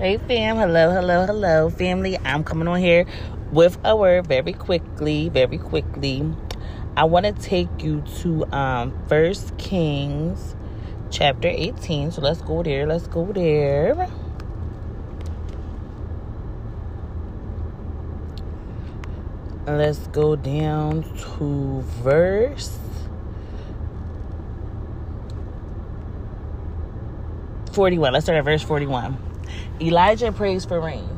Hey fam, hello, hello, hello, family. I'm coming on here with a word very quickly, very quickly. I want to take you to um First Kings chapter 18. So let's go there. Let's go there. Let's go down to verse 41. Let's start at verse 41. Elijah prays for rain.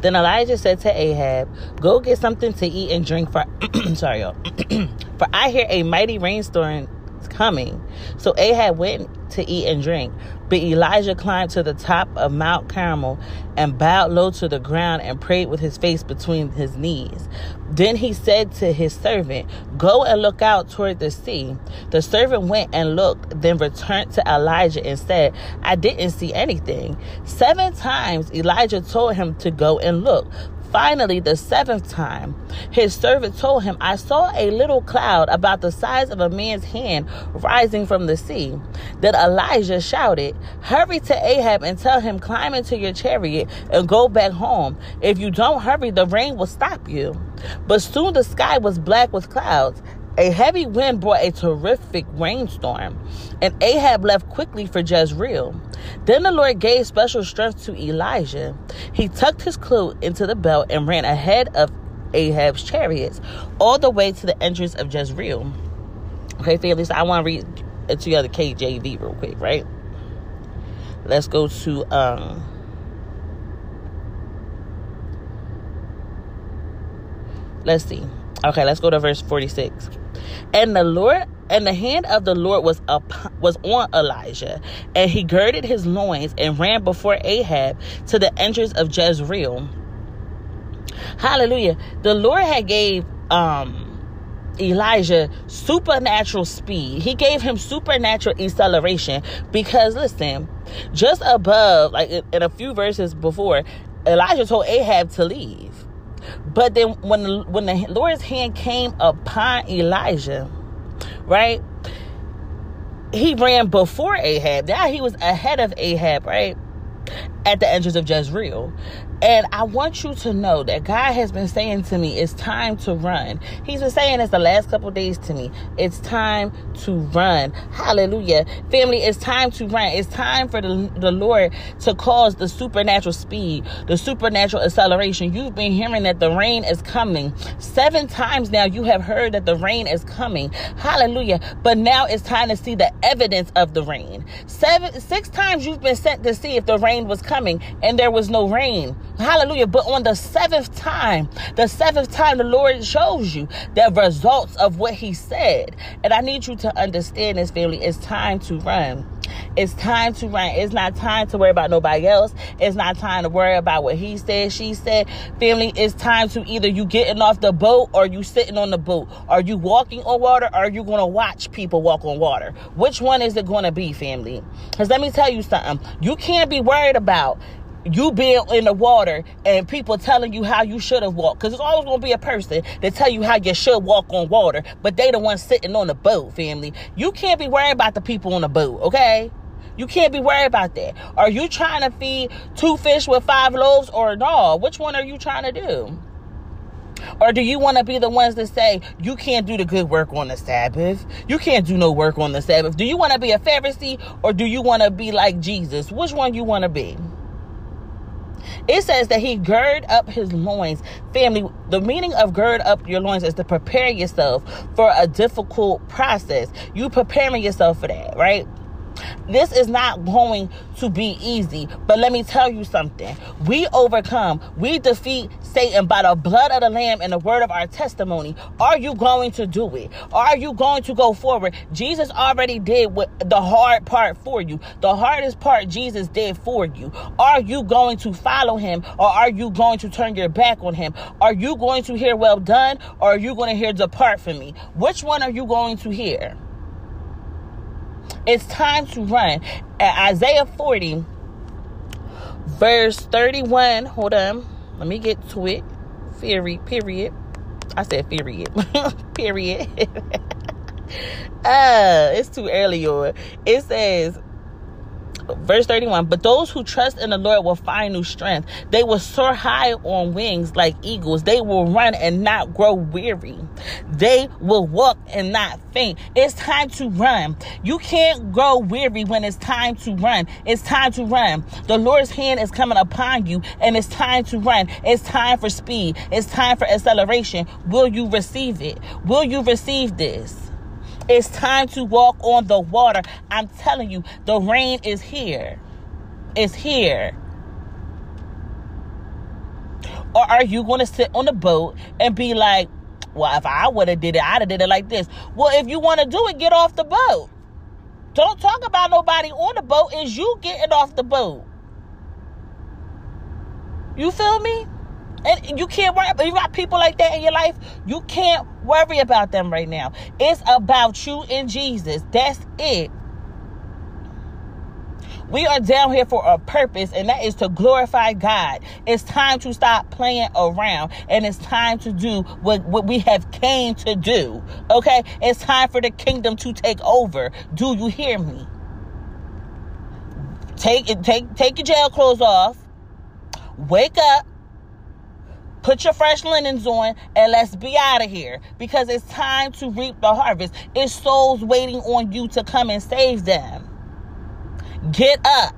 Then Elijah said to Ahab, Go get something to eat and drink for sorry, y'all. for I hear a mighty rainstorm coming. So Ahab went to eat and drink. But Elijah climbed to the top of Mount Carmel and bowed low to the ground and prayed with his face between his knees. Then he said to his servant, Go and look out toward the sea. The servant went and looked, then returned to Elijah and said, I didn't see anything. Seven times Elijah told him to go and look. Finally, the seventh time, his servant told him, I saw a little cloud about the size of a man's hand rising from the sea. Then Elijah shouted, Hurry to Ahab and tell him, Climb into your chariot and go back home. If you don't hurry, the rain will stop you. But soon the sky was black with clouds. A heavy wind brought a terrific rainstorm, and Ahab left quickly for Jezreel. Then the Lord gave special strength to Elijah. He tucked his cloak into the belt and ran ahead of Ahab's chariots all the way to the entrance of Jezreel. Okay, family, I want to read it to you the KJV real quick, right? Let's go to um let's see. Okay, let's go to verse 46. And the Lord and the hand of the Lord was up was on Elijah, and he girded his loins and ran before Ahab to the entrance of Jezreel. Hallelujah. The Lord had gave um Elijah supernatural speed. He gave him supernatural acceleration because listen, just above like in a few verses before, Elijah told Ahab to leave. But then when the, when the Lord's hand came upon Elijah, right? He ran before Ahab. Now he was ahead of Ahab, right? At the entrance of Jezreel. And I want you to know that God has been saying to me, it's time to run. He's been saying this the last couple days to me. It's time to run. Hallelujah. Family, it's time to run. It's time for the, the Lord to cause the supernatural speed, the supernatural acceleration. You've been hearing that the rain is coming. Seven times now you have heard that the rain is coming. Hallelujah. But now it's time to see the evidence of the rain. Seven, six times you've been sent to see if the rain was coming and there was no rain. Hallelujah. But on the seventh time, the seventh time, the Lord shows you the results of what He said. And I need you to understand this, family. It's time to run. It's time to run. It's not time to worry about nobody else. It's not time to worry about what he said, she said. Family, it's time to either you getting off the boat or you sitting on the boat. Are you walking on water or are you going to watch people walk on water? Which one is it going to be, family? Because let me tell you something. You can't be worried about you being in the water and people telling you how you should have walked. Because it's always going to be a person that tell you how you should walk on water, but they the ones sitting on the boat, family. You can't be worried about the people on the boat, okay? You can't be worried about that. Are you trying to feed two fish with five loaves or no? Which one are you trying to do? Or do you want to be the ones that say you can't do the good work on the Sabbath? You can't do no work on the Sabbath. Do you want to be a Pharisee or do you want to be like Jesus? Which one you want to be? It says that he gird up his loins. Family, the meaning of gird up your loins is to prepare yourself for a difficult process. You preparing yourself for that, right? This is not going to be easy, but let me tell you something. We overcome, we defeat Satan by the blood of the Lamb and the word of our testimony. Are you going to do it? Are you going to go forward? Jesus already did what the hard part for you. The hardest part Jesus did for you. Are you going to follow him or are you going to turn your back on him? Are you going to hear well done or are you going to hear depart from me? Which one are you going to hear? It's time to run. At Isaiah 40, verse 31. Hold on. Let me get to it. Fury, period. I said period. period. uh, it's too early, y'all. It says, verse 31 but those who trust in the lord will find new strength. They will soar high on wings like eagles. They will run and not grow weary. They will walk and not faint. It's time to run. You can't grow weary when it's time to run. It's time to run. The lord's hand is coming upon you and it's time to run. It's time for speed. It's time for acceleration. Will you receive it? Will you receive this it's time to walk on the water. I'm telling you, the rain is here. It's here. Or are you going to sit on the boat and be like, well, if I would have did it, I'd have did it like this. Well, if you want to do it, get off the boat. Don't talk about nobody on the boat. Is you getting off the boat? You feel me? And you can't worry about you got people like that in your life. You can't worry about them right now. It's about you and Jesus. That's it. We are down here for a purpose, and that is to glorify God. It's time to stop playing around, and it's time to do what, what we have came to do. Okay? It's time for the kingdom to take over. Do you hear me? Take take take your jail clothes off. Wake up Put your fresh linens on and let's be out of here because it's time to reap the harvest. It's souls waiting on you to come and save them. Get up.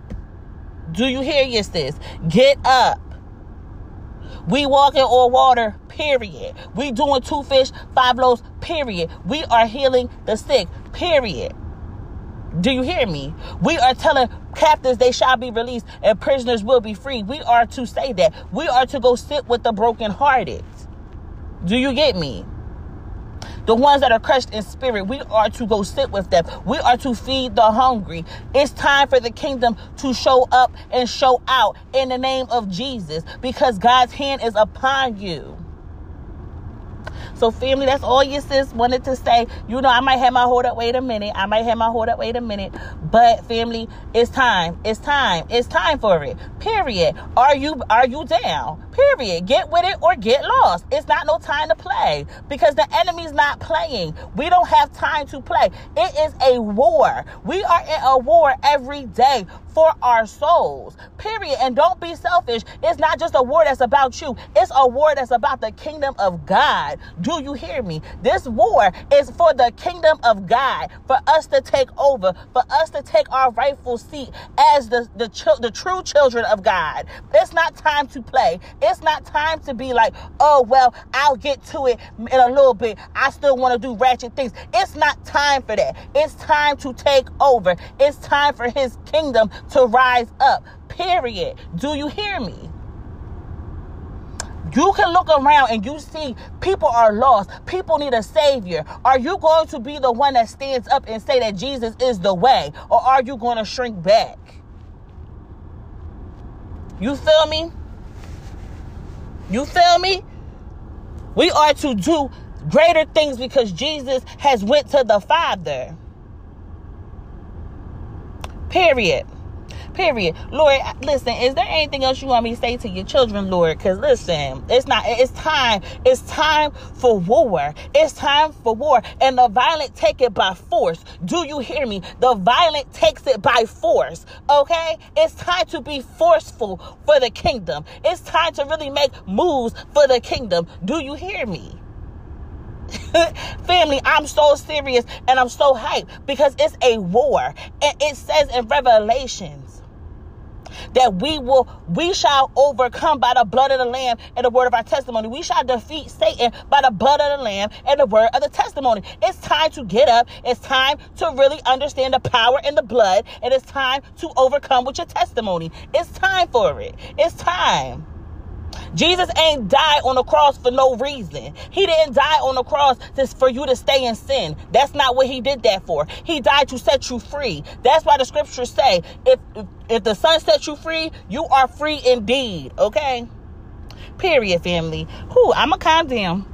Do you hear your sis? Get up. We walking on water, period. We doing two fish, five loaves, period. We are healing the sick, period. Do you hear me? We are telling captives they shall be released and prisoners will be free. We are to say that. We are to go sit with the brokenhearted. Do you get me? The ones that are crushed in spirit, we are to go sit with them. We are to feed the hungry. It's time for the kingdom to show up and show out in the name of Jesus because God's hand is upon you. So, family, that's all your sis wanted to say. You know, I might have my hold up, wait a minute. I might have my hold up, wait a minute. But family, it's time. It's time. It's time for it. Period. Are you are you down? Period. Get with it or get lost. It's not no time to play because the enemy's not playing. We don't have time to play. It is a war. We are in a war every day for our souls. Period. And don't be selfish. It's not just a war that's about you. It's a war that's about the kingdom of God. Do you hear me? This war is for the kingdom of God, for us to take over, for us to take our rightful seat as the the, the true children of God. It's not time to play. It's not time to be like, oh well, I'll get to it in a little bit. I still want to do ratchet things. It's not time for that. It's time to take over. It's time for his kingdom to rise up. Period. Do you hear me? You can look around and you see people are lost. People need a savior. Are you going to be the one that stands up and say that Jesus is the way? Or are you going to shrink back? You feel me? You feel me? We are to do greater things because Jesus has went to the Father. Period. Period. Lord, listen, is there anything else you want me to say to your children, Lord? Because listen, it's not, it's time. It's time for war. It's time for war. And the violent take it by force. Do you hear me? The violent takes it by force. Okay? It's time to be forceful for the kingdom. It's time to really make moves for the kingdom. Do you hear me? Family, I'm so serious and I'm so hyped because it's a war. And it says in Revelations that we will we shall overcome by the blood of the lamb and the word of our testimony. We shall defeat satan by the blood of the lamb and the word of the testimony. It's time to get up. It's time to really understand the power in the blood and it's time to overcome with your testimony. It's time for it. It's time Jesus ain't died on the cross for no reason. He didn't die on the cross just for you to stay in sin. That's not what he did that for. He died to set you free. That's why the scriptures say, if if the son sets you free, you are free indeed. Okay? Period, family. Who I'ma calm down.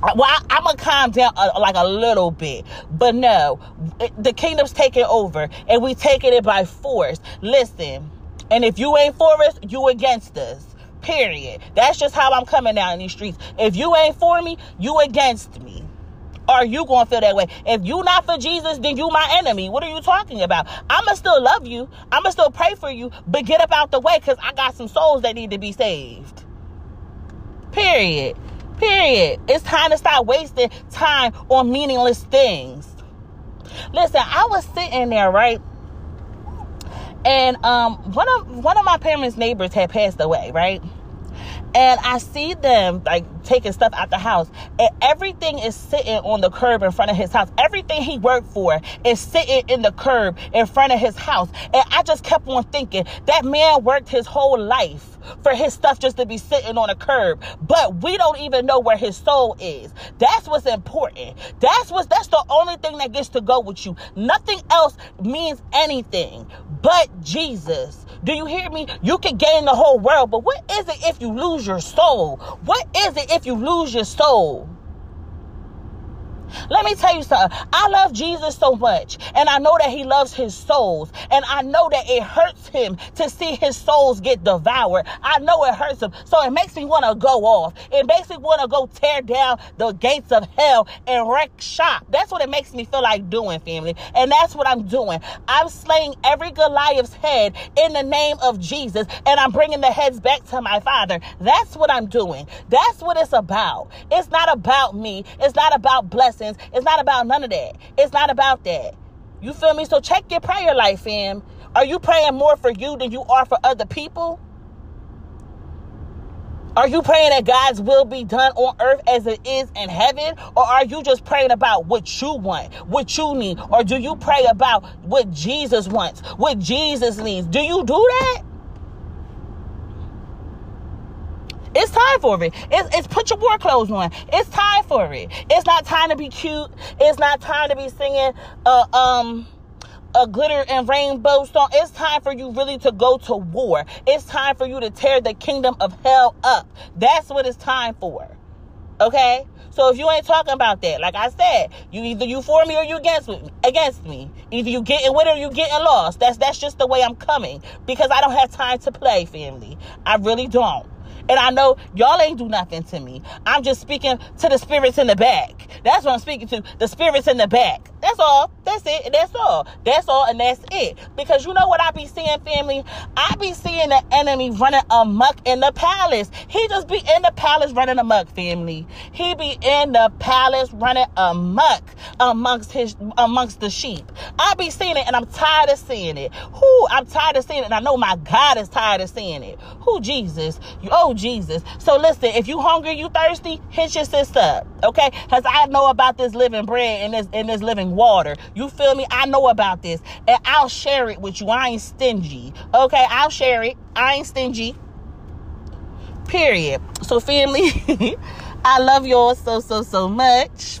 Uh, well, I, am gonna calm down a, like a little bit, but no, it, the kingdom's taking over, and we taking it by force. Listen, and if you ain't for us, you against us. Period. That's just how I'm coming down in these streets. If you ain't for me, you against me. are you to feel that way? If you not for Jesus, then you my enemy. What are you talking about? I'ma still love you. I'ma still pray for you, but get up out the way because I got some souls that need to be saved. Period. Period. It's time to stop wasting time on meaningless things. Listen, I was sitting there, right? And um one of one of my parents' neighbors had passed away, right? And I see them like taking stuff out the house, and everything is sitting on the curb in front of his house. Everything he worked for is sitting in the curb in front of his house. And I just kept on thinking that man worked his whole life for his stuff just to be sitting on a curb. But we don't even know where his soul is. That's what's important. That's what's that's the only thing that gets to go with you. Nothing else means anything but Jesus. Do you hear me? You can gain the whole world, but what is it if you lose your soul? What is it if you lose your soul? Let me tell you something. I love Jesus so much, and I know that He loves His souls, and I know that it hurts Him to see His souls get devoured. I know it hurts Him, so it makes me want to go off. It makes me want to go tear down the gates of hell and wreck shop. That's what it makes me feel like doing, family, and that's what I'm doing. I'm slaying every Goliath's head in the name of Jesus, and I'm bringing the heads back to my Father. That's what I'm doing. That's what it's about. It's not about me. It's not about blessing It's not about none of that. It's not about that. You feel me? So check your prayer life, fam. Are you praying more for you than you are for other people? Are you praying that God's will be done on earth as it is in heaven? Or are you just praying about what you want, what you need? Or do you pray about what Jesus wants, what Jesus needs? Do you do that? It's time for it. It's, it's put your war clothes on. It's time for it. It's not time to be cute. It's not time to be singing uh, um a glitter and rainbow song. It's time for you really to go to war. It's time for you to tear the kingdom of hell up. That's what it's time for. Okay? So if you ain't talking about that, like I said, you either you for me or you against me. Against me. Either you getting with or you getting lost. That's that's just the way I'm coming because I don't have time to play, family. I really don't. And I know y'all ain't do nothing to me. I'm just speaking to the spirits in the back. That's what I'm speaking to. The spirits in the back. That's all. That's it. That's all. That's all. And that's it. Because you know what I be seeing, family? I be seeing the enemy running amok in the palace. He just be in the palace running amok, family. He be in the palace running amok amongst his amongst the sheep. I be seeing it and I'm tired of seeing it. Who I'm tired of seeing it. And I know my God is tired of seeing it. Who Jesus? You oh Jesus. So listen, if you hungry, you thirsty, hit your sister up. Okay? Because I know about this living bread and this and this living water. You feel me? I know about this. And I'll share it with you. I ain't stingy. Okay, I'll share it. I ain't stingy. Period. So family, I love y'all so so so much.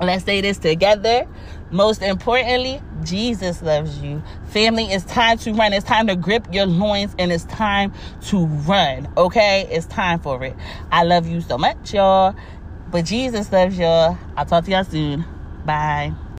Let's say this together. Most importantly, Jesus loves you. Family, it's time to run. It's time to grip your loins and it's time to run. Okay? It's time for it. I love you so much, y'all. But Jesus loves y'all. I'll talk to y'all soon. Bye.